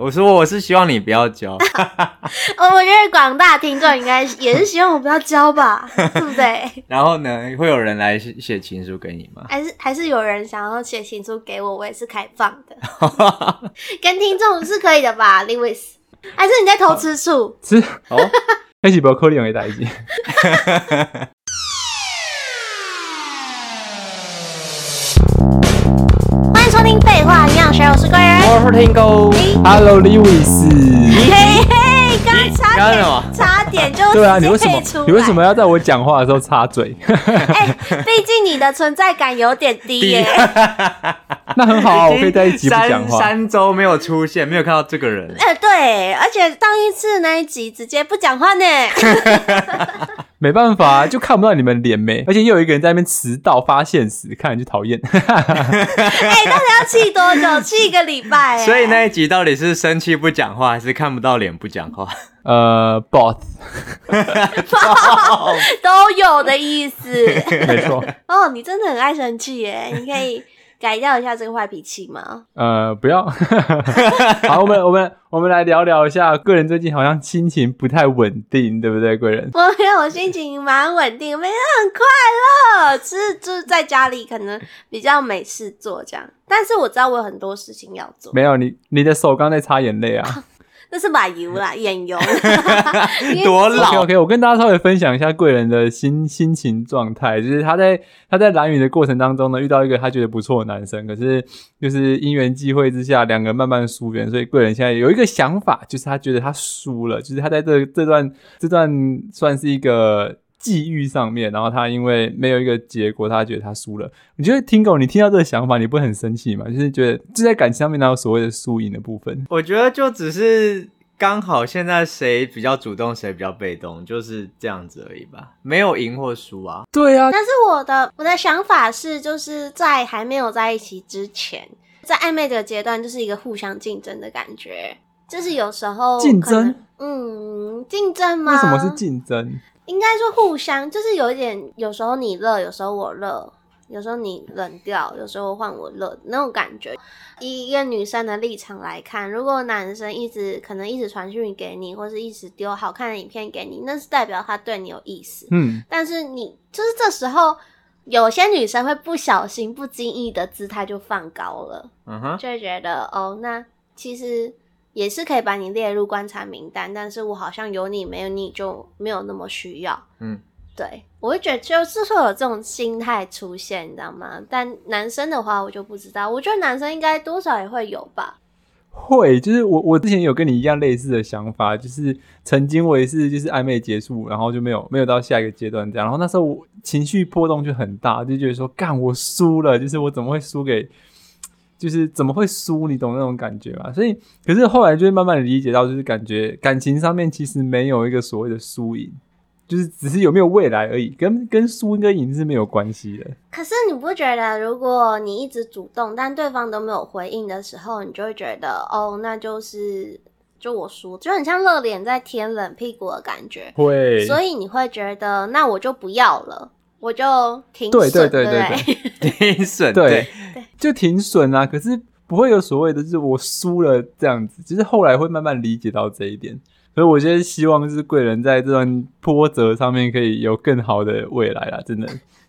我说我是希望你不要教。我我觉得广大听众应该也是希望我不要教吧，对不对？然后呢，会有人来写情书给你吗？还是还是有人想要写情书给我？我也是开放的，跟听众是可以的吧，Lewis？还是你在偷吃醋？吃哦，一起不要扣脸给大家。收听废话营养学，我是贵人，，Hello，Lewis，嘿嘿，刚差点，差点就对啊，你为什么你为什么要在我讲话的时候插嘴？哎，毕竟你的存在感有点低耶。那很好啊，我可以在一起不讲话。三周没有出现，没有看到这个人。哎，对，而且上一次那一集直接不讲话呢。没办法，就看不到你们脸没，而且又有一个人在那边迟到发现时，看人就讨厌。哎，到底要气多久？气一个礼拜。所以那一集到底是生气不讲话，还是看不到脸不讲话？呃，both，都有的意思。没错。哦，你真的很爱生气耶，你可以。改掉一下这个坏脾气吗？呃，不要。好，我们我们我们来聊聊一下，贵人最近好像心情不太稳定，对不对？贵人，我没有，我心情蛮稳定，每天很快乐，只是就是在家里可能比较没事做这样，但是我知道我有很多事情要做。没有你，你的手刚在擦眼泪啊。那是把油啦，眼油。多老。OK，OK，我跟大家稍微分享一下贵人的心心情状态，就是他在他在蓝雨的过程当中呢，遇到一个他觉得不错的男生，可是就是因缘际会之下，两个慢慢疏远，所以贵人现在有一个想法，就是他觉得他输了，就是他在这这段这段算是一个。际遇上面，然后他因为没有一个结果，他觉得他输了。你觉得听狗，你听到这个想法，你不会很生气吗？就是觉得就在感情上面哪有所谓的输赢的部分？我觉得就只是刚好现在谁比较主动，谁比较被动，就是这样子而已吧，没有赢或输啊。对啊，但是我的我的想法是，就是在还没有在一起之前，在暧昧的阶段，就是一个互相竞争的感觉，就是有时候竞争，嗯，竞争吗？为什么是竞争？应该说互相，就是有一点，有时候你热，有时候我热，有时候你冷掉，有时候换我热那种感觉。以一个女生的立场来看，如果男生一直可能一直传讯给你，或是一直丢好看的影片给你，那是代表他对你有意思。嗯，但是你就是这时候，有些女生会不小心、不经意的姿态就放高了，嗯哼，就会觉得哦，那其实。也是可以把你列入观察名单，但是我好像有你没有你就没有那么需要。嗯，对，我会觉得就是会有这种心态出现，你知道吗？但男生的话我就不知道，我觉得男生应该多少也会有吧。会，就是我我之前有跟你一样类似的想法，就是曾经我也是就是暧昧结束，然后就没有没有到下一个阶段这样，然后那时候我情绪波动就很大，就觉得说干我输了，就是我怎么会输给。就是怎么会输？你懂那种感觉吗？所以，可是后来就会慢慢的理解到，就是感觉感情上面其实没有一个所谓的输赢，就是只是有没有未来而已，跟跟输跟赢是没有关系的。可是你不觉得，如果你一直主动，但对方都没有回应的时候，你就会觉得哦，那就是就我输，就很像热脸在贴冷屁股的感觉。会，所以你会觉得，那我就不要了。我就挺损，对对对对对，挺 损，对对，就挺损啊。可是不会有所谓的，就是我输了这样子。其实后来会慢慢理解到这一点。所以我现在希望就是贵人在这段波折上面可以有更好的未来啦，真的。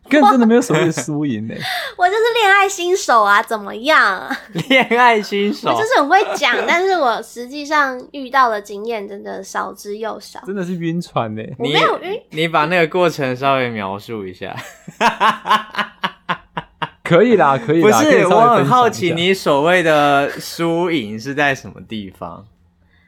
根本真的没有所谓的输赢呢。我就是恋爱新手啊，怎么样？恋爱新手，我就是很会讲，但是我实际上遇到的经验真的少之又少。真的是晕船呢。我没有晕。你把那个过程稍微描述一下。可以啦，可以啦。不是，我很好奇你所谓的输赢是在什么地方？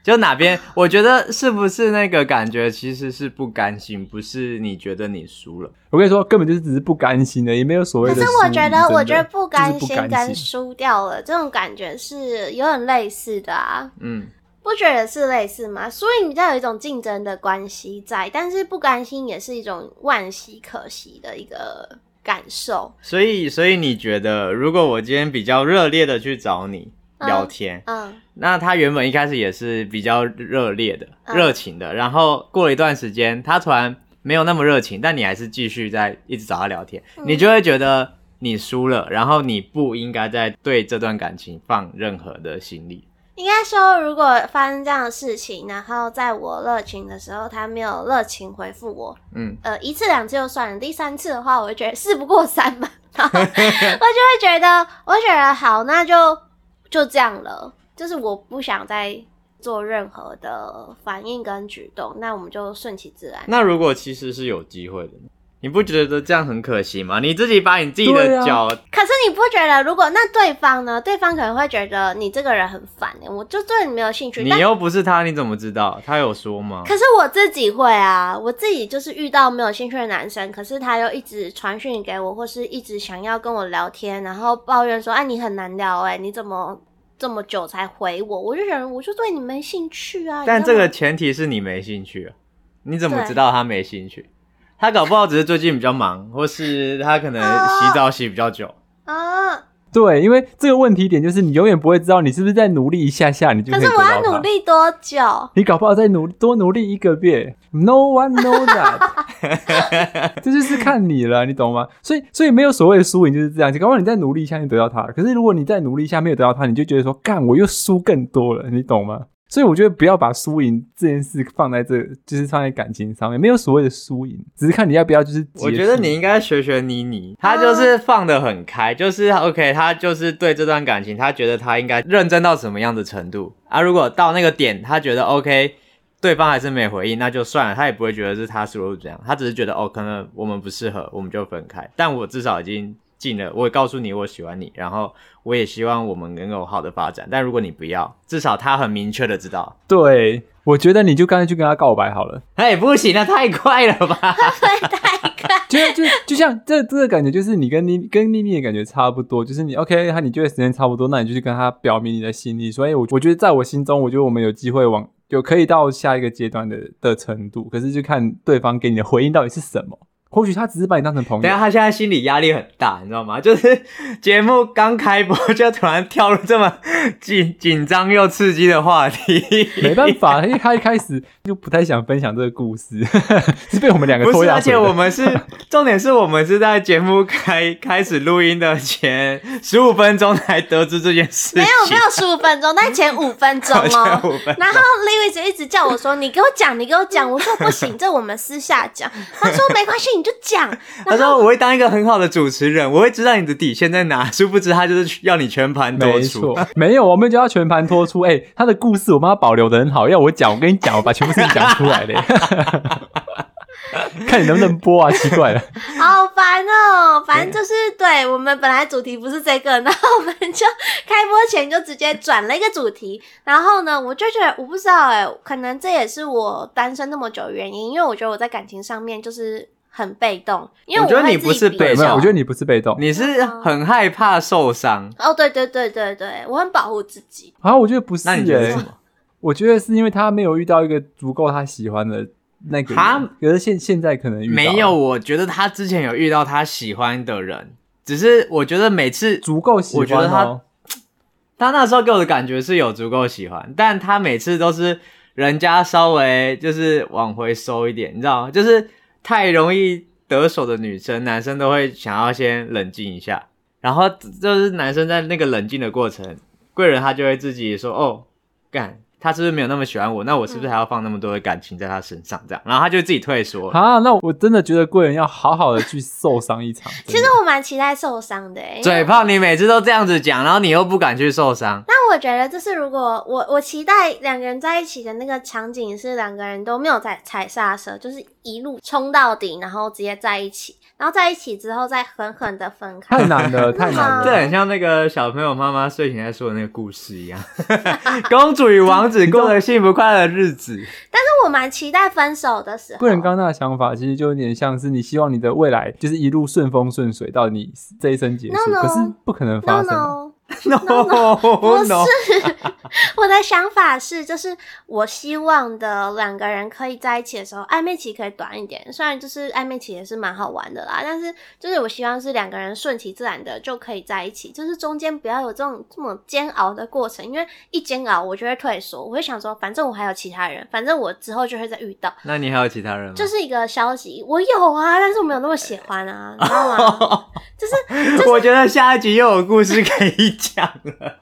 就哪边？我觉得是不是那个感觉其实是不甘心，不是你觉得你输了。我跟你说，根本就是只是不甘心的，也没有所谓的。可是我觉得，我觉得不甘心跟输掉了这种感觉是有点类似的啊。嗯，不觉得是类似吗？输赢比较有一种竞争的关系在，但是不甘心也是一种惋惜、可惜的一个感受。所以，所以你觉得，如果我今天比较热烈的去找你？聊天，嗯，嗯，那他原本一开始也是比较热烈的、热、嗯、情的，然后过了一段时间，他突然没有那么热情，但你还是继续在一直找他聊天，嗯、你就会觉得你输了，然后你不应该再对这段感情放任何的心力，应该说，如果发生这样的事情，然后在我热情的时候，他没有热情回复我，嗯，呃，一次两次就算了，第三次的话，我就觉得事不过三嘛，我就会觉得，我觉得好，那就就这样了，就是我不想再做任何的反应跟举动，那我们就顺其自然。那如果其实是有机会的呢？你不觉得这样很可惜吗？你自己把你自己的脚……啊、可是你不觉得，如果那对方呢？对方可能会觉得你这个人很烦，我就对你没有兴趣。你又不是他，你怎么知道？他有说吗？可是我自己会啊，我自己就是遇到没有兴趣的男生，可是他又一直传讯给我，或是一直想要跟我聊天，然后抱怨说：“哎，你很难聊，哎，你怎么这么久才回我？”我就想，我就对你没兴趣啊。但这个前提是你没兴趣啊，你怎么知道他没兴趣？他搞不好只是最近比较忙，或是他可能洗澡洗比较久啊。对，因为这个问题点就是你永远不会知道你是不是在努力一下下，你就可以得到他。可是我要努力多久？你搞不好再努多努力一个月，No one knows that。这就是看你了，你懂吗？所以，所以没有所谓的输赢就是这样。搞不好你再努力一下，你得到他。可是如果你再努力一下没有得到他，你就觉得说，干，我又输更多了，你懂吗？所以我觉得不要把输赢这件事放在这，就是放在感情上面，没有所谓的输赢，只是看你要不要就是。我觉得你应该学学妮妮，她就是放得很开，就是 OK，她就是对这段感情，她觉得她应该认真到什么样的程度啊？如果到那个点，她觉得 OK，对方还是没回应，那就算了，她也不会觉得是她输入这样，她只是觉得哦，可能我们不适合，我们就分开。但我至少已经。进了，我也告诉你我喜欢你，然后我也希望我们能有好的发展。但如果你不要，至少他很明确的知道。对，我觉得你就干脆去跟他告白好了。哎，不行，那太快了吧？太快，就就就像这这个感觉，就是你跟妮跟妮妮的感觉差不多，就是你 OK，他你觉得时间差不多，那你就去跟他表明你的心意。所以，我我觉得在我心中，我觉得我们有机会往有可以到下一个阶段的的程度。可是，就看对方给你的回应到底是什么。或许他只是把你当成朋友。等下，他现在心理压力很大，你知道吗？就是节目刚开播，就突然跳入这么紧紧张又刺激的话题。没办法，因为他一开始就不太想分享这个故事，是被我们两个拖下水的。而且我们是重点是我们是在节目开开始录音的前十五分钟才得知这件事。没有没有十五分钟，但前五分钟哦。然后 Liwis 一直叫我说：“你给我讲，你给我讲。”我说：“不行，这我们私下讲。”他说：“没关系。”就讲，他说我会当一个很好的主持人，我会知道你的底线在哪。殊不知他就是要你全盘托出，没有，我们就要全盘托出。哎、欸，他的故事我帮他保留的很好，要我讲，我跟你讲，我把全部事情讲出来嘞。看你能不能播啊？奇怪了，好烦哦、喔。反正就是对我们本来主题不是这个，然后我们就开播前就直接转了一个主题。然后呢，我就觉得我不知道哎、欸，可能这也是我单身那么久的原因，因为我觉得我在感情上面就是。很被动，因为我，我觉得你不是被动，我觉得你不是被动，你是很害怕受伤。哦，对对对对对，我很保护自己。啊，我觉得不是、欸，那你觉得是什么？我觉得是因为他没有遇到一个足够他喜欢的那个人，他可是现现在可能遇到没有。我觉得他之前有遇到他喜欢的人，只是我觉得每次足够喜欢、哦，我觉得他 他那时候给我的感觉是有足够喜欢，但他每次都是人家稍微就是往回收一点，你知道吗？就是太容易。得手的女生，男生都会想要先冷静一下，然后就是男生在那个冷静的过程，贵人他就会自己说：“哦，干。”他是不是没有那么喜欢我？那我是不是还要放那么多的感情在他身上？这样，然后他就自己退缩。啊，那我真的觉得贵人要好好的去受伤一场。其实我蛮期待受伤的。嘴炮，你每次都这样子讲，然后你又不敢去受伤。那我觉得，就是如果我我期待两个人在一起的那个场景是两个人都没有在踩刹车，就是一路冲到底，然后直接在一起。然后在一起之后再狠狠的分开，太难了，太难了。这很像那个小朋友妈妈睡前在说的那个故事一样，公主与王子过了幸福快乐的日子。但是我蛮期待分手的时候。贵人刚刚那个想法其实就有点像是你希望你的未来就是一路顺风顺水到你这一生结束，no, no, 可是不可能发生。No, no. no no, no 不是，我的想法是，就是我希望的两个人可以在一起的时候，暧昧期可以短一点。虽然就是暧昧期也是蛮好玩的啦，但是就是我希望是两个人顺其自然的就可以在一起，就是中间不要有这种这么煎熬的过程，因为一煎熬我就会退缩，我会想说，反正我还有其他人，反正我之后就会再遇到。那你还有其他人吗？就是一个消息，我有啊，但是我没有那么喜欢啊，你知道吗？就是、就是、我觉得下一集又有故事可以。讲了。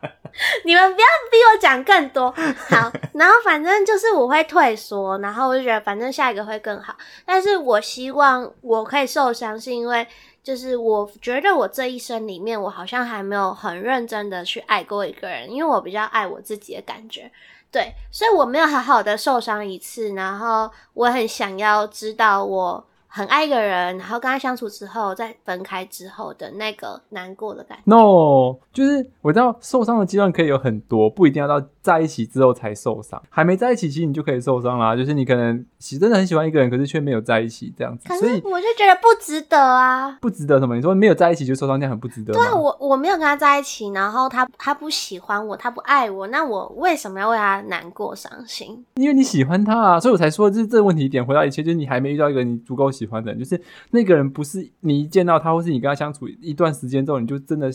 你们不要逼我讲更多。好，然后反正就是我会退缩，然后我就觉得反正下一个会更好。但是我希望我可以受伤，是因为就是我觉得我这一生里面，我好像还没有很认真的去爱过一个人，因为我比较爱我自己的感觉。对，所以我没有好好的受伤一次，然后我很想要知道我。很爱一个人，然后跟他相处之后，再分开之后的那个难过的感觉。No，就是我知道受伤的阶段可以有很多，不一定要到在一起之后才受伤。还没在一起，其实你就可以受伤啦。就是你可能喜真的很喜欢一个人，可是却没有在一起这样子。可是我就觉得不值得啊！不值得什么？你说没有在一起就受伤，这样很不值得。对啊，我我没有跟他在一起，然后他他不喜欢我，他不爱我，那我为什么要为他难过伤心？因为你喜欢他啊，所以我才说这这个问题点回到一切，就是你还没遇到一个你足够喜欢的人，就是。那个人不是你一见到他，或是你跟他相处一段时间之后，你就真的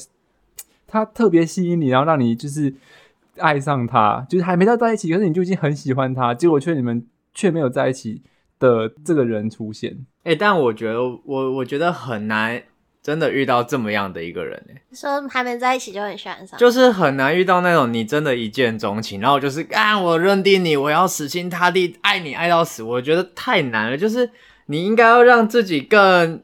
他特别吸引你，然后让你就是爱上他，就是还没到在一起，可是你就已经很喜欢他，结果却你们却没有在一起的这个人出现。哎、欸，但我觉得我我觉得很难真的遇到这么样的一个人哎、欸，说还没在一起就很喜欢上，就是很难遇到那种你真的一见钟情，然后就是啊，我认定你，我要死心塌地爱你爱到死，我觉得太难了，就是。你应该要让自己更，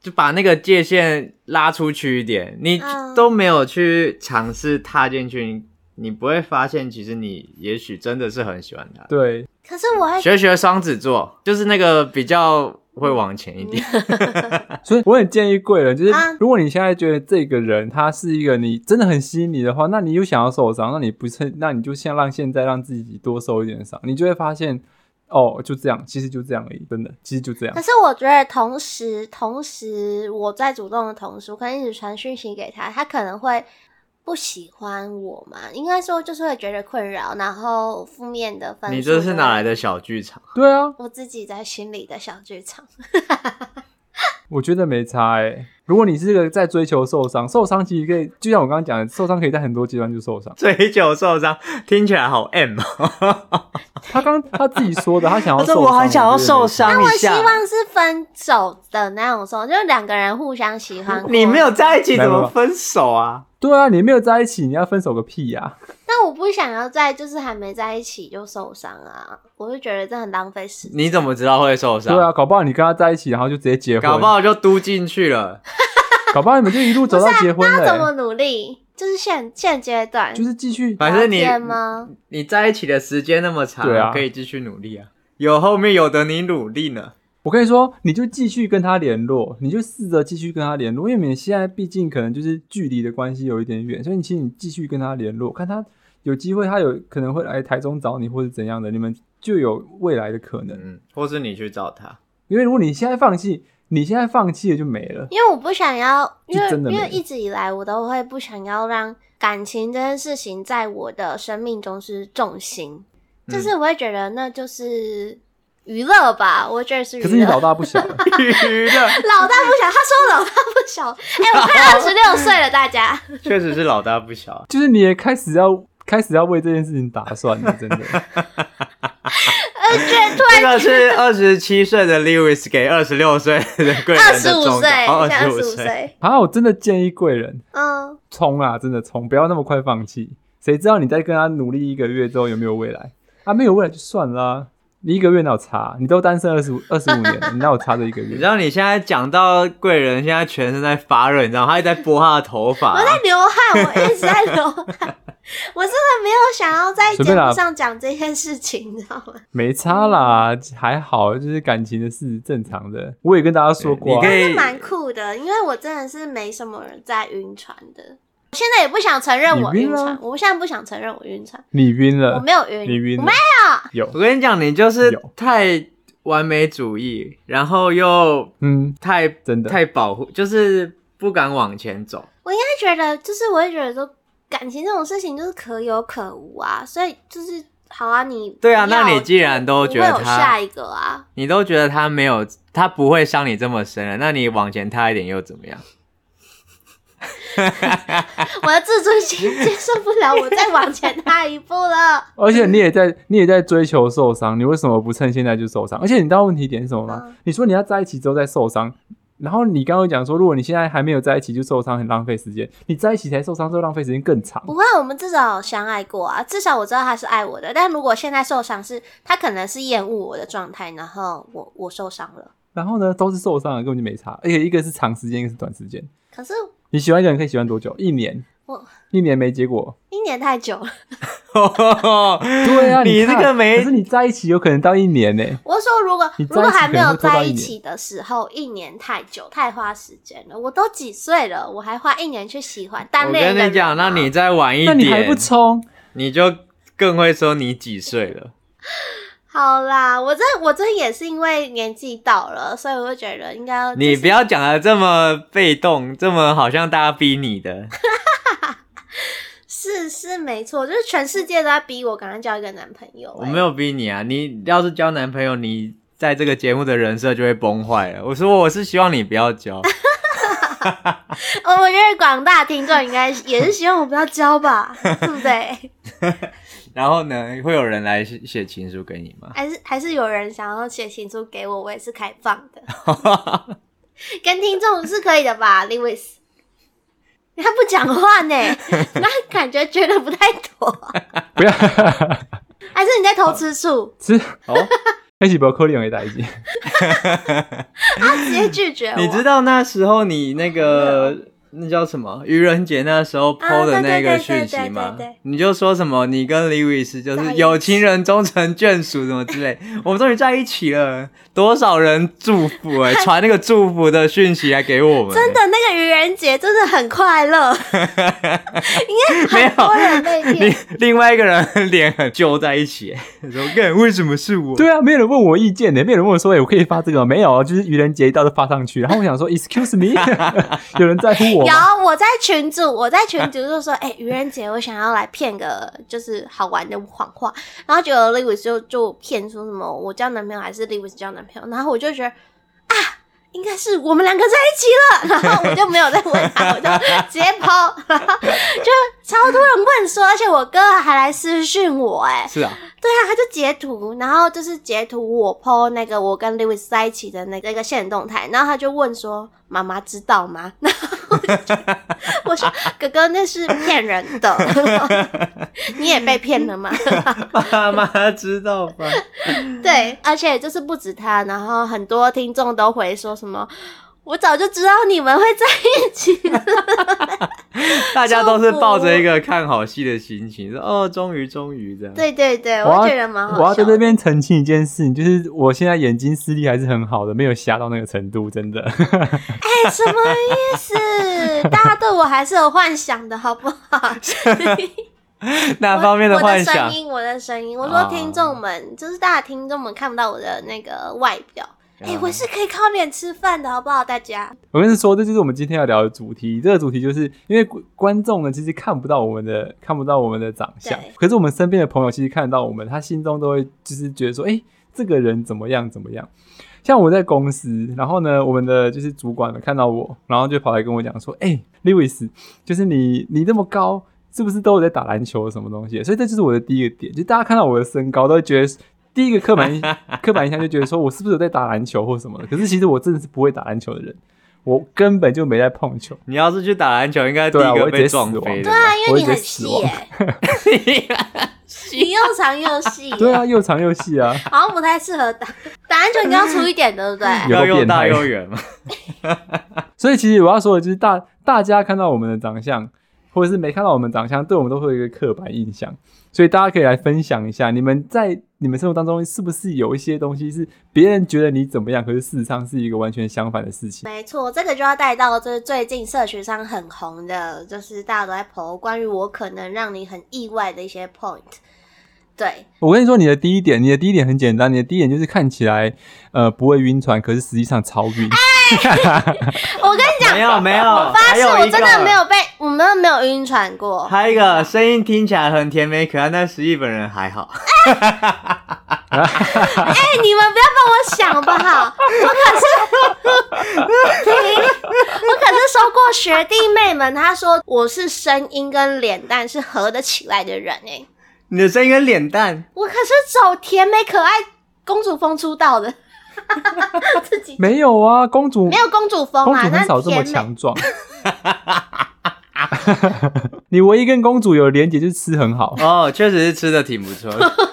就把那个界限拉出去一点。你都没有去尝试踏进去，你，不会发现，其实你也许真的是很喜欢他。对。可是我还学学双子座，就是那个比较会往前一点。所以我很建议贵人，就是如果你现在觉得这个人他是一个你真的很吸引你的话，那你又想要受伤，那你不是，那你就先让现在让自己多受一点伤，你就会发现。哦，就这样，其实就这样而已，真的，其实就这样。可是我觉得，同时，同时我在主动的同时，我可能一直传讯息给他，他可能会不喜欢我嘛？应该说就是会觉得困扰，然后负面的分。你这是哪来的小剧场？对啊，我自己在心里的小剧场。我觉得没差哎、欸。如果你是个在追求受伤，受伤其实可以，就像我刚刚讲的，受伤可以在很多阶段就受伤。追求受伤听起来好 M 哦。他刚他自己说的，他想要受伤。我很想要受伤。那我希望是分手的那种受伤，就是两个人互相喜欢。你没有在一起怎么分手啊？对啊，你没有在一起，你要分手个屁呀！但我不想要在，就是还没在一起就受伤啊！我就觉得这很浪费时间。你怎么知道会受伤？对啊，搞不好你跟他在一起，然后就直接结婚，搞不好就嘟进去了。搞不好你们就一路走到结婚了。那怎么努力？就是现现阶段，就是继续。反正你你在一起的时间那么长，对啊，可以继续努力啊。有后面有的你努力呢。我跟你说，你就继续跟他联络，你就试着继续跟他联络，因为你现在毕竟可能就是距离的关系有一点远，所以你其实你继续跟他联络，看他有机会，他有可能会来台中找你，或者怎样的，你们就有未来的可能，嗯，或是你去找他，因为如果你现在放弃，你现在放弃了就没了，因为我不想要，因为因为一直以来我都会不想要让感情这件事情在我的生命中是重心，嗯、就是我会觉得那就是。娱乐吧，我觉得是娱乐。可是你老大不小了，娱乐老大不小，他说老大不小，哎、欸，我快二十六岁了，大家。确实是老大不小，就是你也开始要开始要为这件事情打算了，真的。而且 这个是二十七岁的 Lewis 给二十六岁的贵人的二十五岁，二十五岁。啊，我真的建议贵人，嗯，冲啊，真的冲，不要那么快放弃。谁知道你在跟他努力一个月之后有没有未来？啊，没有未来就算啦。你一个月哪有差？你都单身二十五二十五年了，你哪有差这一个月？你知道你现在讲到贵人，现在全身在发热，你知道吗？他一直在拨他的头发，我在流汗，我一直在流汗。我真的没有想要在节目上讲这件事情，你知道吗？没差啦，还好，就是感情的事，正常的。我也跟大家说过，你可以蛮酷的，因为我真的是没什么人在晕船的。现在也不想承认我晕船，我现在不想承认我晕船。你晕了？我没有晕，你晕？我没有。有。我跟你讲，你就是太完美主义，然后又嗯，太真的太保护，就是不敢往前走。我应该觉得，就是我会觉得说，感情这种事情就是可有可无啊，所以就是好啊，你对啊，那你既然都觉得他下一个啊，你都觉得他没有，他不会伤你这么深了，那你往前踏一点又怎么样？我的自尊心接受不了我再往前踏一步了。而且你也在，你也在追求受伤，你为什么不趁现在就受伤？而且你知道问题点是什么吗？嗯、你说你要在一起之后再受伤，然后你刚刚讲说，如果你现在还没有在一起就受伤，很浪费时间；你在一起才受伤，就浪费时间更长。不会，我们至少相爱过啊，至少我知道他是爱我的。但如果现在受伤，是他可能是厌恶我的状态，然后我我受伤了。然后呢，都是受伤了，根本就没差。而且一个是长时间，一个是短时间。可是你喜欢一个人可以喜欢多久？一年。我一年没结果，一年太久了。对啊，你这个没，可是你在一起有可能到一年呢。我说如果如果还没有在一起的时候，一年太久，太花时间了。我都几岁了，我还花一年去喜欢单恋。我跟你讲，那你再晚一点，那你还不冲，你就更会说你几岁了。好啦，我这我这也是因为年纪到了，所以我就觉得应该要。你不要讲的这么被动，这么好像大家逼你的。是是没错，就是全世界都在逼我赶快交一个男朋友，欸。我没有逼你啊，你要是交男朋友，你在这个节目的人设就会崩坏了。我说我是希望你不要交。我觉得广大听众应该也是希望我不要交吧，对不对？然后呢，会有人来写情书给你吗？还是还是有人想要写情书给我？我也是开放的，跟听众是可以的吧，Lewis？。他不讲话呢，那感觉觉得不太妥。不要，还是你在偷吃醋？吃哦，开始不要扣脸为代志。他直接拒绝我。你知道那时候你那个。那叫什么？愚人节那时候 PO 的那个讯息吗？你就说什么？你跟 Lewis 就是有情人终成眷属，什么之类。我们终于在一起了，多少人祝福哎、欸，传那个祝福的讯息来给我们、欸。真的，那个愚人节真的很快乐。应该很多人被骗。你另外一个人脸很揪在一起、欸，说干为什么是我？对啊，没有人问我意见呢、欸，没有人问我说哎、欸，我可以发这个没有？就是愚人节一到就发上去，然后我想说 Excuse me，有人在乎我。有，我在群主，我在群主就说，哎、欸，愚人节我想要来骗个就是好玩的谎话，然后结果 Lewis 就就骗说什么我交男朋友还是 Lewis 交男朋友，然后我就觉得啊，应该是我们两个在一起了，然后我就没有再问他，我就直接抛，就超多人问说，而且我哥还来私讯我、欸，哎，是啊。对啊，他就截图，然后就是截图我 po 那个我跟 Lewis 在一起的那个一个现动态，然后他就问说：“妈妈知道吗？”然后 我，说：“哥哥，那是骗人的，你也被骗了吗？”妈妈知道吧？对，而且就是不止他，然后很多听众都回说什么。我早就知道你们会在一起了，大家都是抱着一个看好戏的心情，说哦，终于终于这样。对对对，我觉得蛮好。我要在这边澄清一件事情，就是我现在眼睛视力还是很好的，没有瞎到那个程度，真的。哎、欸，什么意思？大家对我还是有幻想的，好不好？哪方面的幻想？我的声音，我的声音。我说听众们，哦、就是大家听众们看不到我的那个外表。哎、欸，我是可以靠脸吃饭的，好不好？大家，我跟你说，这就是我们今天要聊的主题。这个主题就是因为观众呢，其实看不到我们的，看不到我们的长相，可是我们身边的朋友其实看得到我们，他心中都会就是觉得说，哎、欸，这个人怎么样怎么样？像我在公司，然后呢，我们的就是主管看到我，然后就跑来跟我讲说，哎、，Liwis，就是你，你这么高，是不是都有在打篮球什么东西？所以这就是我的第一个点，就大家看到我的身高都会觉得。第一个刻板刻板印象就觉得说我是不是有在打篮球或什么的？可是其实我真的是不会打篮球的人，我根本就没在碰球。你要是去打篮球，应该第一个被撞飞的。对啊，因为你很细哎，你又长又细。对啊，又长又细啊，好像不太适合打打篮球，你要粗一点，对不对？要又大又圆嘛。所以其实我要说的就是大大家看到我们的长相，或者是没看到我们长相，对我们都会有一个刻板印象。所以大家可以来分享一下，你们在你们生活当中是不是有一些东西是别人觉得你怎么样，可是事实上是一个完全相反的事情？没错，这个就要带到就是最近社群上很红的，就是大家都在 po 关于我可能让你很意外的一些 point。对，我跟你说，你的第一点，你的第一点很简单，你的第一点就是看起来呃不会晕船，可是实际上超晕。我跟你讲，没有没有，我发誓我真的没有被，我们没有晕船过。还有一个声音听起来很甜美可爱，但实际本人还好。哎、你们不要帮我想好不好？我可是，我可是收过学弟妹们，他说我是声音跟脸蛋是合得起来的人哎。你的声音跟脸蛋，我可是走甜美可爱公主风出道的。自己没有啊，公主没有公主风啊，公主很少这么强壮。你唯一跟公主有连结就是吃很好哦，确实是吃的挺不错，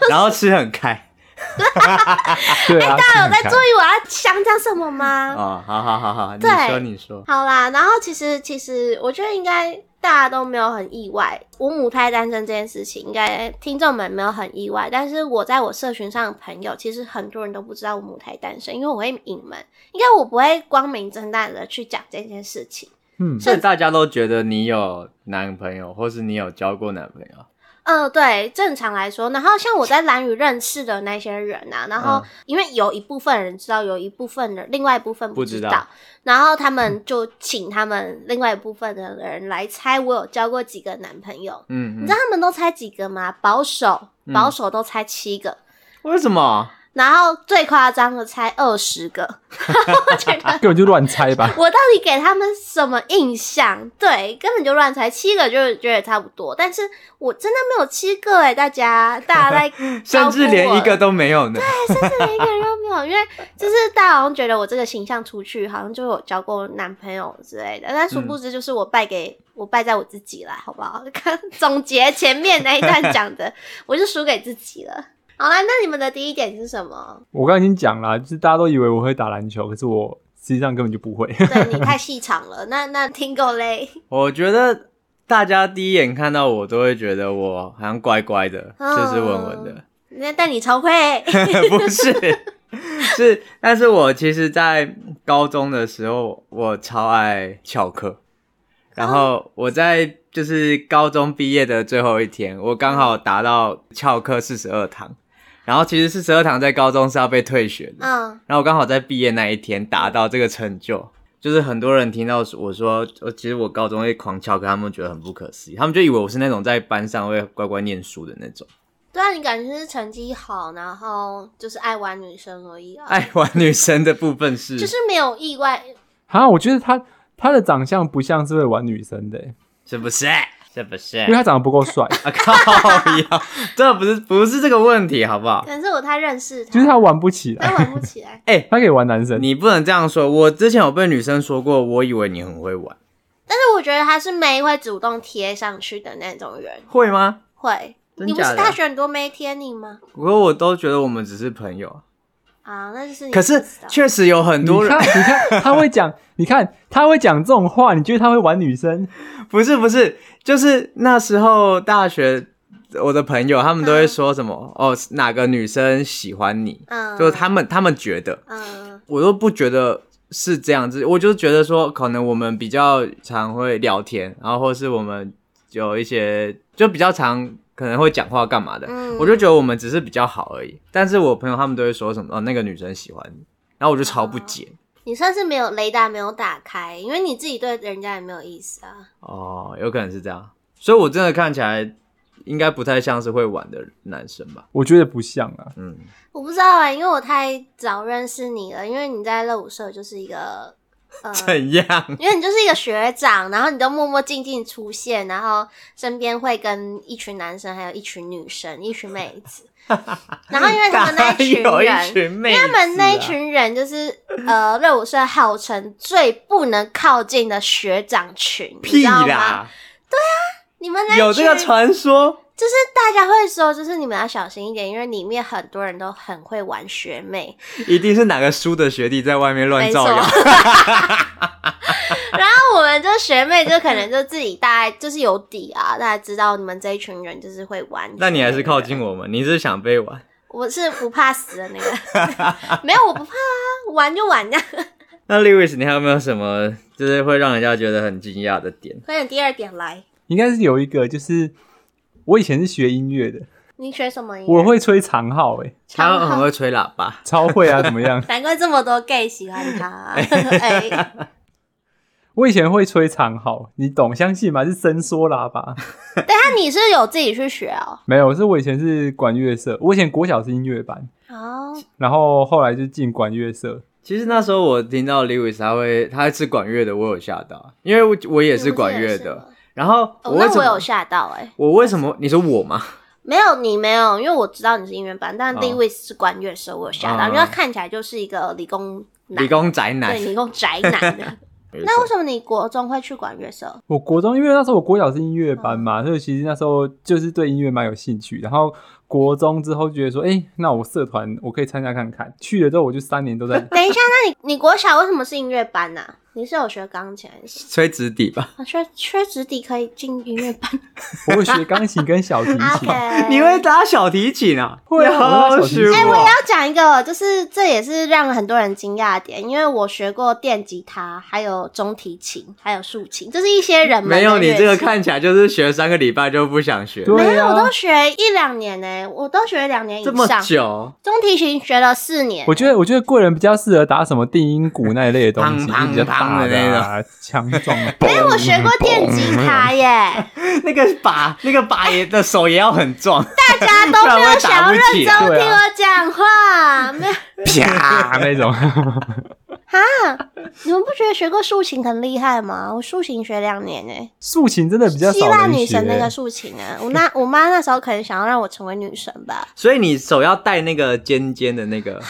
然后吃很开。对啊，大家有在注意我要想讲什么吗？哦，好好好好，对你说你说。好啦，然后其实其实我觉得应该大家都没有很意外，我母胎单身这件事情，应该听众们没有很意外。但是我在我社群上的朋友，其实很多人都不知道我母胎单身，因为我会隐瞒，应该我不会光明正大的去讲这件事情。嗯，所以大家都觉得你有男朋友，或是你有交过男朋友。嗯、呃，对，正常来说，然后像我在蓝宇认识的那些人啊，然后因为有一部分人知道，有一部分人另外一部分不知道，知道然后他们就请他们另外一部分的人来猜我有交过几个男朋友。嗯，你知道他们都猜几个吗？保守保守都猜七个。为什么？然后最夸张的猜二十个，我觉得根本就乱猜吧。我到底给他们什么印象？对，根本就乱猜，七个就觉得差不多。但是我真的没有七个哎，大家大家在 甚至连一个都没有呢。对，甚至连一个人都没有，因为就是大家好像觉得我这个形象出去，好像就有交过男朋友之类的。但殊不知，就是我败给、嗯、我败在我自己了，好不好？总结前面那一段讲的，我就输给自己了。好啦，那你们的第一点是什么？我刚才已经讲了，就是大家都以为我会打篮球，可是我实际上根本就不会。对，你太 细长了。那那听够嘞？我觉得大家第一眼看到我都会觉得我好像乖乖的，就是文文的。那但你超会？不是，是，但是我其实，在高中的时候，我超爱翘课。然后我在就是高中毕业的最后一天，我刚好达到翘课四十二堂。然后其实是十二堂在高中是要被退学的，嗯，然后我刚好在毕业那一天达到这个成就，就是很多人听到我说，我其实我高中会狂翘课，他们觉得很不可思议，他们就以为我是那种在班上会乖乖念书的那种。对啊，你感觉是成绩好，然后就是爱玩女生而已啊。爱玩女生的部分是，就是没有意外啊。我觉得他他的长相不像是会玩女生的，是不是？是不是？因为他长得不够帅 啊！靠呀，这不是不是这个问题，好不好？可能是我太认识他，就是他玩不起来，他玩不起来。哎、欸，他可以玩男生，你不能这样说。我之前有被女生说过，我以为你很会玩，但是我觉得他是妹会主动贴上去的那种人，会吗？会。你不是大学很多妹贴你吗？不过我都觉得我们只是朋友。啊，那就是。可是确实有很多人，你看，你看他会讲，你看他会讲这种话，你觉得他会玩女生？不是，不是，就是那时候大学，我的朋友他们都会说什么、嗯、哦，哪个女生喜欢你？嗯，就是他们他们觉得，嗯，我都不觉得是这样子，我就觉得说，可能我们比较常会聊天，然后或是我们有一些就比较常。可能会讲话干嘛的，嗯，我就觉得我们只是比较好而已。但是我朋友他们都会说什么，哦，那个女生喜欢你，然后我就超不解。哦，你算是没有雷达没有打开，因为你自己对人家也没有意思啊。哦，有可能是这样，所以我真的看起来应该不太像是会玩的男生吧？我觉得不像啊。嗯，我不知道啊，因为我太早认识你了，因为你在乐舞社就是一个。呃、怎样？因为你就是一个学长，然后你都默默静静出现，然后身边会跟一群男生，还有一群女生，一群妹子。然后因为他们那一群人，一群妹子啊、因为他们那一群人就是呃，热舞社号称最不能靠近的学长群，屁啦！你知道吗？对啊，你们那有这个传说。就是大家会说，就是你们要小心一点，因为里面很多人都很会玩学妹，一定是哪个输的学弟在外面乱造谣。然后我们这学妹就可能就自己大概就是有底啊，大家知道你们这一群人就是会玩。那你还是靠近我们，你是想被玩？我是不怕死的那个，没有我不怕啊，玩就玩呀。那 Lewis，你还有没有什么就是会让人家觉得很惊讶的点？快点第二点来，应该是有一个就是。我以前是学音乐的，你学什么音乐？我会吹长号，哎，他很会吹喇叭，超会啊，怎么样？难怪这么多 gay 喜欢他、我以前会吹长号，你懂？相信吗？是伸缩喇叭。等下你是有自己去学哦？没有，是我以前是管乐社，我以前国小是音乐班哦，然后后来就进管乐社。其实那时候我听到 Liwis 他会他是管乐的，我有吓到，因为我也是管乐的。然后我为什么、哦、那我有吓到哎、欸！我为什么？你说我吗？没有，你没有，因为我知道你是音乐班，但 Lewis 是管乐社，我有吓到，因为他看起来就是一个理工男，理工宅男，对，理工宅男。那为什么你国中会去管乐社？我国中因为那时候我国小是音乐班嘛，所以其实那时候就是对音乐蛮有兴趣。然后国中之后觉得说，哎，那我社团我可以参加看看。去了之后我就三年都在。等一下，那你你国小为什么是音乐班呢？你是有学钢琴还是吹直笛吧？啊吹吹直笛可以进音乐班。我会学钢琴跟小提琴。你会打小提琴啊？会啊，哎，我也要讲一个，就是这也是让很多人惊讶的点，因为我学过电吉他，还有中提琴，还有竖琴，就是一些人没有你这个看起来就是学三个礼拜就不想学。没有，我都学一两年呢，我都学两年以上。这么久？中提琴学了四年。我觉得，我觉得贵人比较适合打什么定音鼓那一类的东西，比较大。的那个强壮，没有我学过电吉他耶。那个把那个把爷的手也要很壮，大家都没有想要认真 听我讲话，没有啪那种。啊，你们不觉得学过竖琴很厉害吗？我竖琴学两年诶，竖琴真的比较希腊女神那个竖琴啊。我那我妈那时候可能想要让我成为女神吧。所以你手要戴那个尖尖的那个。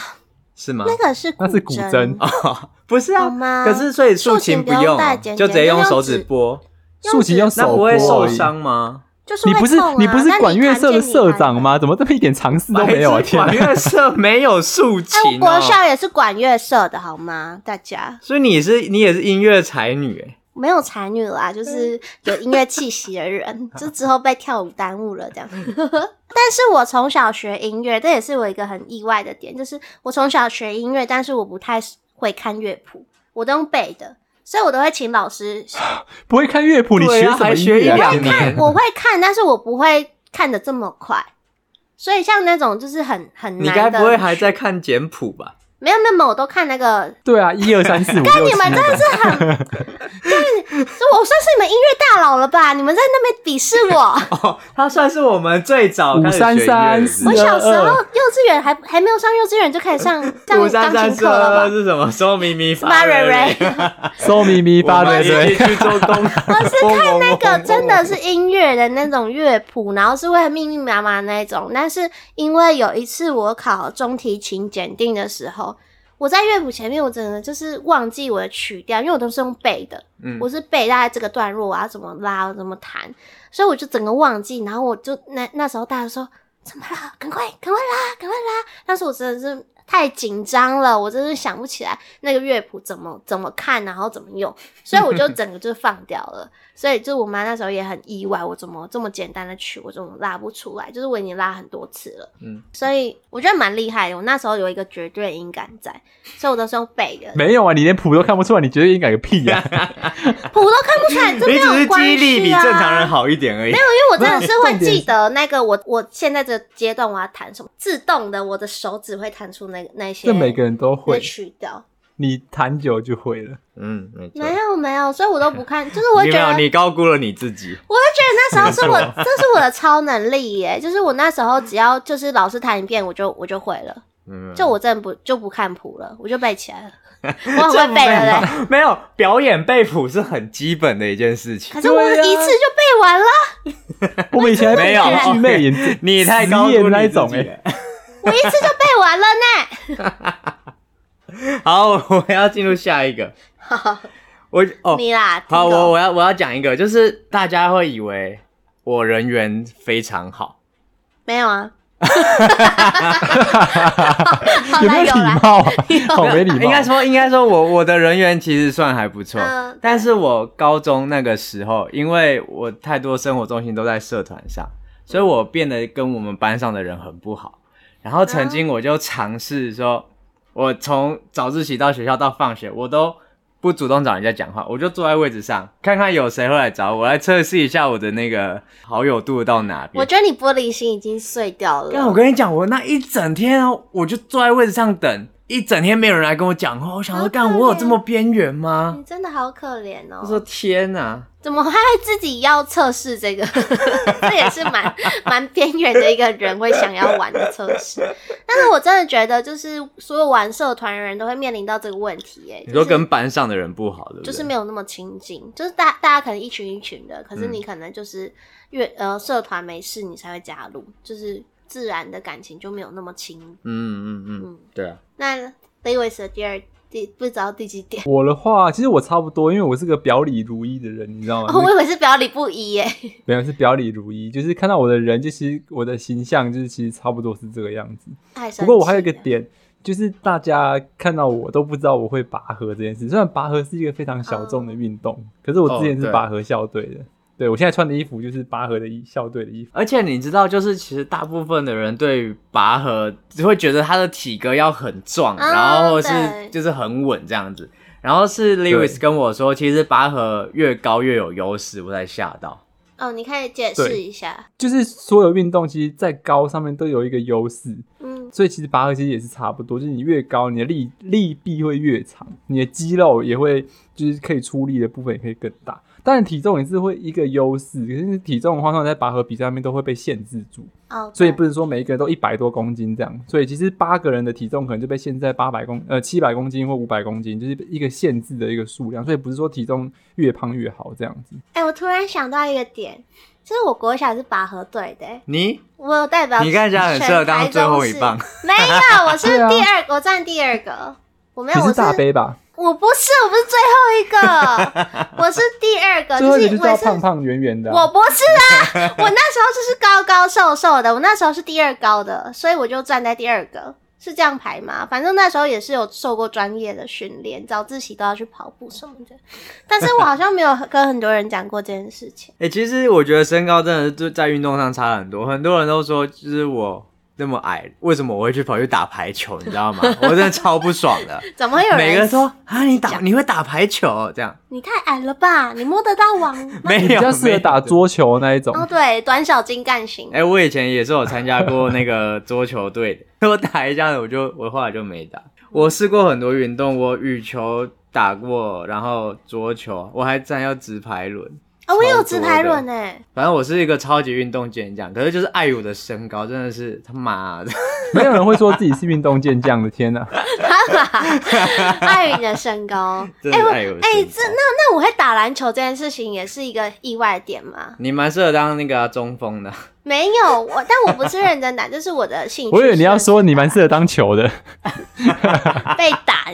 是吗？那个是那是古筝哦，不是啊。可是所以竖琴不用，就直接用手指拨。竖琴用手拨，那不会受伤吗？你不是你不是管乐社的社长吗？怎么这么一点常识都没有啊？天，管乐社没有竖琴。国校也是管乐社的好吗？大家。所以你是你也是音乐才女哎。没有才女啦，就是有音乐气息的人，就之后被跳舞耽误了这样。但是我从小学音乐，这也是我一个很意外的点，就是我从小学音乐，但是我不太会看乐谱，我都用背的，所以我都会请老师。不会看乐谱，你学什么音乐？我会看，我会看，但是我不会看的这么快。所以像那种就是很很难的，你该不会还在看简谱吧？没有没有，我都看那个。对啊，一二三四五。看你们真的是很，对，我算是你们音乐大佬了吧？你们在那边鄙视我。哦，他算是我们最早开始学乐的。我小时候幼稚园还还没有上幼稚园就开始上 上钢琴课了吧？是什么？嗦咪咪发瑞瑞，嗦 咪咪发瑞瑞。去做工。我是看那个真的是音乐的那种乐谱，然后是会密密麻麻那种。但是因为有一次我考中提琴检定的时候。我在乐谱前面，我真的就是忘记我的曲调，因为我都是用背的，嗯、我是背大概这个段落我要怎么拉，我怎么弹，所以我就整个忘记，然后我就那那时候大家说怎么了？赶快赶快拉，赶快拉！但是我真的是太紧张了，我真是想不起来那个乐谱怎么怎么看，然后怎么用，所以我就 整个就放掉了。所以，就我妈那时候也很意外，我怎么这么简单的曲，我怎么拉不出来？就是我已经拉很多次了，嗯，所以我觉得蛮厉害的。我那时候有一个绝对音感在，所以我都是用背的。没有啊，你连谱都看不出来，你绝对音感个屁呀！谱都看不出来，这没有关系啊。你只是记忆力比正常人好一点而已。没有，因为我真的是会记得那个我我现在这阶段我要弹什么，自动的我的手指会弹出那个那些。这每个人都会曲调。你弹久就会了，嗯，没有没有，所以我都不看，就是我觉得你高估了你自己。我就觉得那时候是我，这是我的超能力耶，就是我那时候只要就是老师弹一遍，我就我就会了，嗯，就我真的不就不看谱了，我就背起来了，我很会背了嘞。没有表演背谱是很基本的一件事情，可是我一次就背完了。我们以前没有。你太高估那一种哎，我一次就背完了呢。好，我要进入下一个。我哦，你啦。好，我我要我要讲一个，就是大家会以为我人缘非常好。没有啊。有没有礼貌？好没礼貌。应该说，应该说我我的人缘其实算还不错。但是我高中那个时候，因为我太多生活重心都在社团上，所以我变得跟我们班上的人很不好。然后曾经我就尝试说。我从早自习到学校到放学，我都不主动找人家讲话，我就坐在位置上，看看有谁会来找我，来测试一下我的那个好友度到哪边。我觉得你玻璃心已经碎掉了。但我跟你讲，我那一整天哦，我就坐在位置上等，一整天没有人来跟我讲话，我想说，干我有这么边缘吗？你真的好可怜哦！我说天哪，怎么还会自己要测试这个？这也是蛮 蛮边缘的一个人会想要玩的测试。但是我真的觉得，就是所有玩社团的人都会面临到这个问题，哎，你说跟班上的人不好的，就是没有那么亲近，就是大大家可能一群一群的，可是你可能就是越呃社团没事你才会加入，就是。自然的感情就没有那么亲。嗯嗯嗯嗯，对啊。那 Lewis 的第二第不知道第几点？我的话，其实我差不多，因为我是个表里如一的人，你知道吗？哦，我以为是表里不一耶。没有，是表里如一，就是看到我的人，就其实我的形象就是其实差不多是这个样子。不过我还有一个点，就是大家看到我都不知道我会拔河这件事。虽然拔河是一个非常小众的运动，哦，可是我之前是拔河校队的。哦对，我现在穿的衣服就是拔河的衣校队的衣服，而且你知道，就是其实大部分的人对于拔河只会觉得他的体格要很壮，啊，然后是就是很稳这样子。然后是 Lewis 跟我说，其实拔河越高越有优势，我才吓到。哦，你可以解释一下，就是所有运动其实，在高上面都有一个优势，嗯，所以其实拔河其实也是差不多，就是你越高，你的力力臂会越长，你的肌肉也会就是可以出力的部分也可以更大。当然体重也是会一个优势，可是体重的话，在拔河比赛上面都会被限制住，okay. 所以不是说每一个人都一百多公斤这样，所以其实八个人的体重可能就被限制在八百公呃七百公斤或五百公斤，就是一个限制的一个数量，所以不是说体重越胖越好这样子。哎、欸，我突然想到一个点，就是我国小是拔河队的，你我有代表，你看起来很适合当最后一棒，没有，我是 第二，我站第二个，我没有，你是大杯吧？我不是，我不是最后一个，我是第二个，就是因为胖胖圆圆的。我不是啊，我那时候就是高高瘦瘦的，我那时候是第二高的，所以我就站在第二个，是这样排吗？反正那时候也是有受过专业的训练，早自习都要去跑步什么的。但是我好像没有跟很多人讲过这件事情。哎、欸，其实我觉得身高真的是在运动上差很多，很多人都说就是我。那么矮，为什么我会去跑去打排球？你知道吗？我真的超不爽的。怎么会有人？每个人说啊，你打你会打排球这样？你太矮了吧？你摸得到网吗？没有，比较适合打桌球那一种。哦，对，短小精干型。哎、欸，我以前也是有参加过那个桌球队的，我打一下子，我就我后来就没打。我试过很多运动，我羽球打过，然后桌球，我还站要直排轮。哦、我也有直排轮诶，反正我是一个超级运动健将，可是就是碍于我的身高，真的是他妈的，没有人会说自己是运动健将的，天哪！碍于你 的身高，哎、欸，哎、欸，这那那我会打篮球这件事情也是一个意外点嘛？你蛮适合当那个、啊、中锋的。没有我，但我不是认真打，这是我的兴趣。我以为你要说你蛮适合当球的，被打，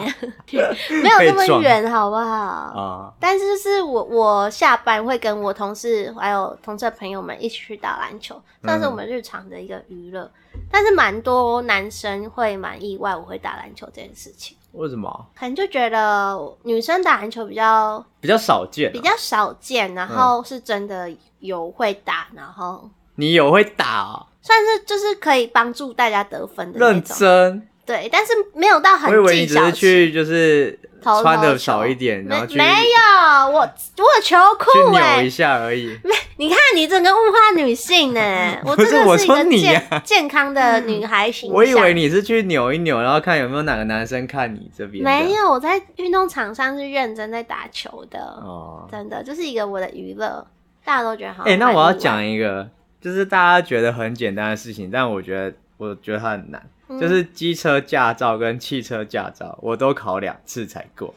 没有那么远，好不好？啊！但是是我我下班会跟我同事还有同事的朋友们一起去打篮球，算是我们日常的一个娱乐。但是蛮多男生会蛮意外我会打篮球这件事情。为什么？可能就觉得女生打篮球比较比较少见，比较少见，然后是真的有会打，然后。你有会打哦，算是就是可以帮助大家得分的那种。认真。对，但是没有到很。我以为你只是去就是穿的少一点，然后去。没有，我我有球裤哎，去扭一下而已。没，你看你整个物化女性呢。我这个是一个健，健康的女孩形象。我以为你是去扭一扭，然后看有没有哪个男生看你这边。没有，我在运动场上是认真在打球的。哦，真的，就是一个我的娱乐，大家都觉得好。哎、欸，那我要讲一个。就是大家觉得很简单的事情，但我觉得我觉得它很难。嗯、就是机车驾照跟汽车驾照，我都考两次才过。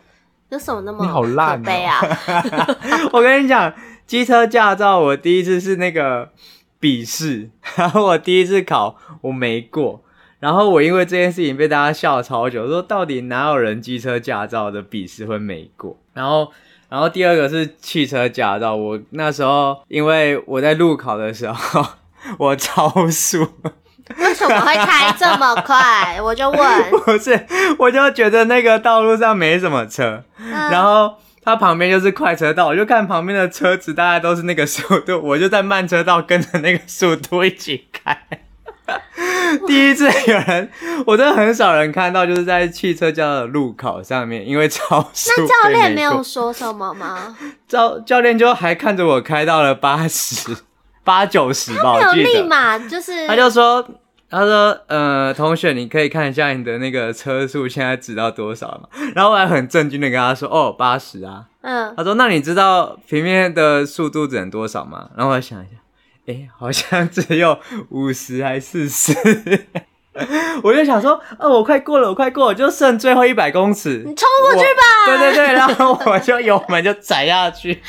有什么那么你好烂啊！我跟你讲，机车驾照我第一次是那个笔试，然后我第一次考我没过，然后我因为这件事情被大家笑超久，说到底哪有人机车驾照的笔试会没过？然后。然后第二个是汽车驾照，我那时候因为我在路考的时候 我超速，为什么会开这么快？我就问，不是，我就觉得那个道路上没什么车，嗯、然后它旁边就是快车道，我就看旁边的车子大概都是那个速度，我就在慢车道跟着那个速度一起开。第一次有人，我真的很少人看到，就是在汽车驾照的路口上面，因为超速。那教练没有说什么吗？教教练就还看着我开到了八十八九十吧，我记得。立马就是，他就说他说：“呃，同学，你可以看一下你的那个车速现在指到多少了吗？” 然后我还很震惊的跟他说：“哦，八十啊。”嗯，他说：“那你知道平面的速度只能多少吗？”然后我想一下，哎、欸，好像只有五十还是四十。我就想说，哦，我快过了，我快过了，就剩最后一百公尺，你冲过去吧！对对对，然后我就油门就踩下去。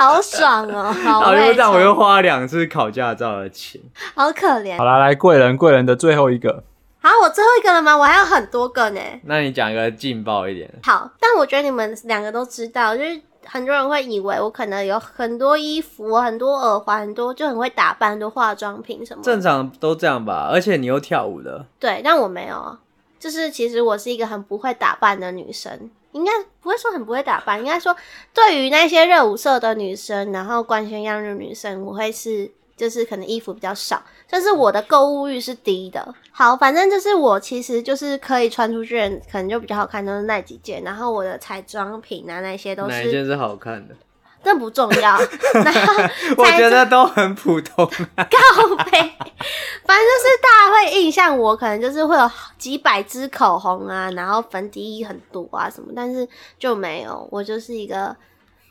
好爽哦！好，好，就这样，我又花了两次考驾照的钱，好可怜。好啦，来贵人，贵人的最后一个。好，我最后一个了吗？我还有很多个呢。那你讲一个劲爆一点。好，但我觉得你们两个都知道，就是很多人会以为我可能有很多衣服、很多耳环、很多就很会打扮，很多化妆品什么。正常都这样吧，而且你又跳舞的。对，但我没有，就是其实我是一个很不会打扮的女生。应该不会说很不会打扮，应该说对于那些热舞社的女生，然后光鲜亮丽的女生，我会是就是可能衣服比较少，但是我的购物欲是低的。好，反正就是我其实就是可以穿出去，可能就比较好看，都是那几件。然后我的彩妆品啊那些都是哪一件是好看的？这不重要，然后我觉得都很普通，啊。告白，反正就是大家会印象我，可能就是会有几百支口红啊，然后粉底液很多啊什么，但是就没有，我就是一个。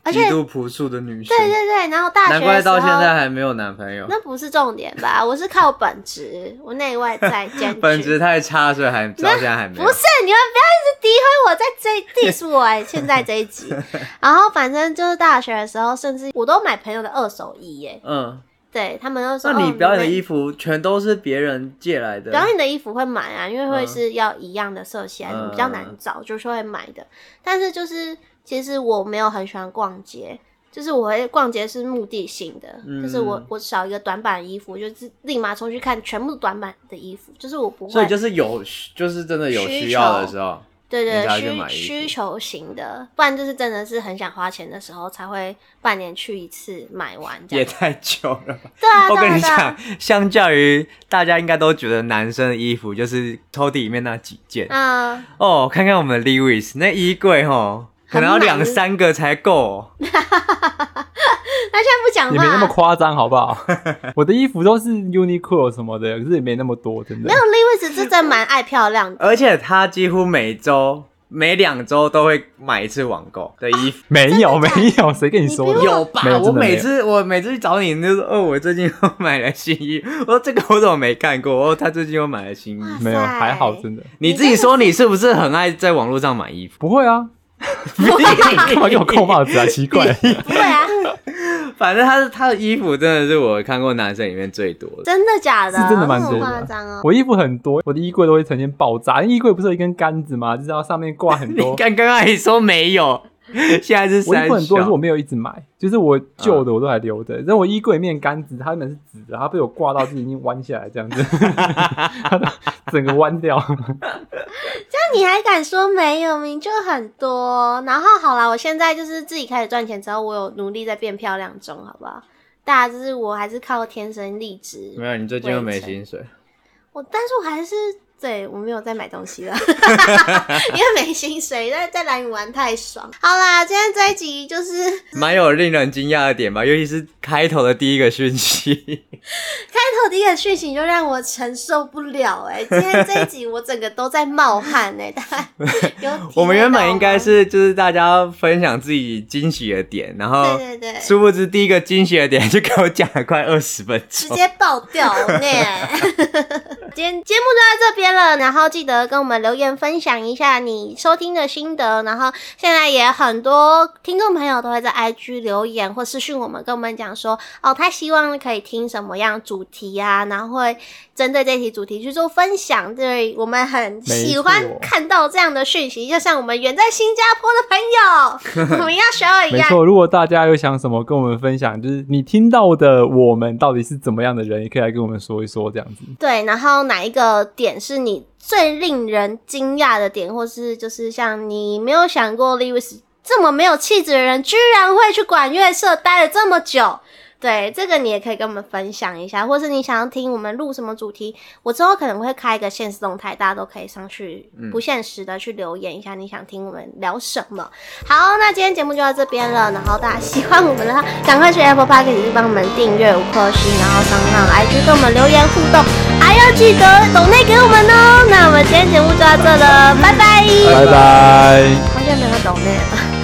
极度朴素的女生，对对对，然后大学难怪到现在还没有男朋友。那不是重点吧？我是靠本职，我内外在 兼具。本职太差，所以还到现在还没有。不是，你们不要一直诋毁我，在这 diss 我哎！现在这一集，然后反正就是大学的时候，甚至我都买朋友的二手衣耶。嗯，对他们都说，那你表演的衣服全都是别人借来的？表演的衣服会买啊，因为会是要一样的色系，比较难找，就是会买的。但是就是。其实我没有很喜欢逛街，就是我会逛街是目的性的，嗯、就是我我少一个短版衣服，就是立马冲去看全部短版的衣服，就是我不会。所以就是有，就是真的有需要的时候，对对，需需求型的，不然就是真的是很想花钱的时候才会半年去一次买完。也太久了吧？对啊，我跟你讲，啊、相较于大家应该都觉得男生的衣服就是抽屉里面那几件啊，嗯、哦，看看我们的 Liwis 那衣柜齁。可能要两三个才够。他现在不讲话，也没那么夸张，好不好？我的衣服都是 Uniqlo 什么的，可是也没那么多，真的。没有 Lewis 是真蛮爱漂亮的，而且他几乎每周、每两周都会买一次网购的衣服。没有，没有，谁跟你说的？有吧？我每次我每次去找你，就说哦，我最近又买了新衣。我说这个我怎么没看过？哦，他最近又买了新衣。没有，还好，真的。你自己说，你是不是很爱在网络上买衣服？不会啊。干嘛给我扣帽子啊？奇怪，不会啊，反正他的他的衣服真的是我看过男生里面最多的，真的假的？是真的蛮多的，夸张哦。我衣服很多，我的衣柜都会呈现爆炸。衣柜不是有一根杆子吗？就是要上面挂很多。刚刚还说没有。现在是三，我衣服很多，可是我没有一直买，就是我旧的我都还留着。但、嗯、我衣柜里面杆子，它原本是直的，它被我挂到自己已经弯下来这样子，整个弯掉。这样你还敢说没有？明就很多。然后好啦，我现在就是自己开始赚钱之后，我有努力在变漂亮中，好不好？大家就是我还是靠天生丽质。没有，你最近又没薪水。我，但是我还是。对，我没有在买东西了，因为没薪水，在在兰屿玩太爽。好啦，今天这一集就是 蛮有令人惊讶的点吧，尤其是开头的第一个讯息，开头第一个讯息就让我承受不了哎、欸。今天这一集我整个都在冒汗哎、欸，大家有我们原本应该是就是大家分享自己惊喜的点，然后对对对，殊不知第一个惊喜的点就给我讲了快二十分钟，直接爆掉呢。今天节目就到这边。了，然后记得跟我们留言分享一下你收听的心得。然后现在也很多听众朋友都会在 IG 留言或私讯我们，跟我们讲说哦，他希望可以听什么样主题、啊，然后会针对这题主题去做分享。对，我们很喜欢看到这样的讯息，就像我们远在新加坡的朋友，我们要学一样。没错，如果大家有想什么跟我们分享，就是你听到的我们到底是怎么样的人，也可以来跟我们说一说这样子。对，然后哪一个点是？你最令人惊讶的点，或是就是像你没有想过 Lewis 这么没有气质的人，居然会去管乐社待了这么久，对，这个你也可以跟我们分享一下，或是你想要听我们录什么主题，我之后可能会开一个限时动态，大家都可以上去不限时的去留言一下，你想听我们聊什么。好，那今天节目就到这边了，然后大家喜欢我们的话，赶快去 Apple Podcast 去帮我们订阅五颗星，然后上上 IG 跟我们留言互动，还要记得抖内给我们哦。那我们今天节目就到这了，拜拜，拜拜。好久没有抖内了。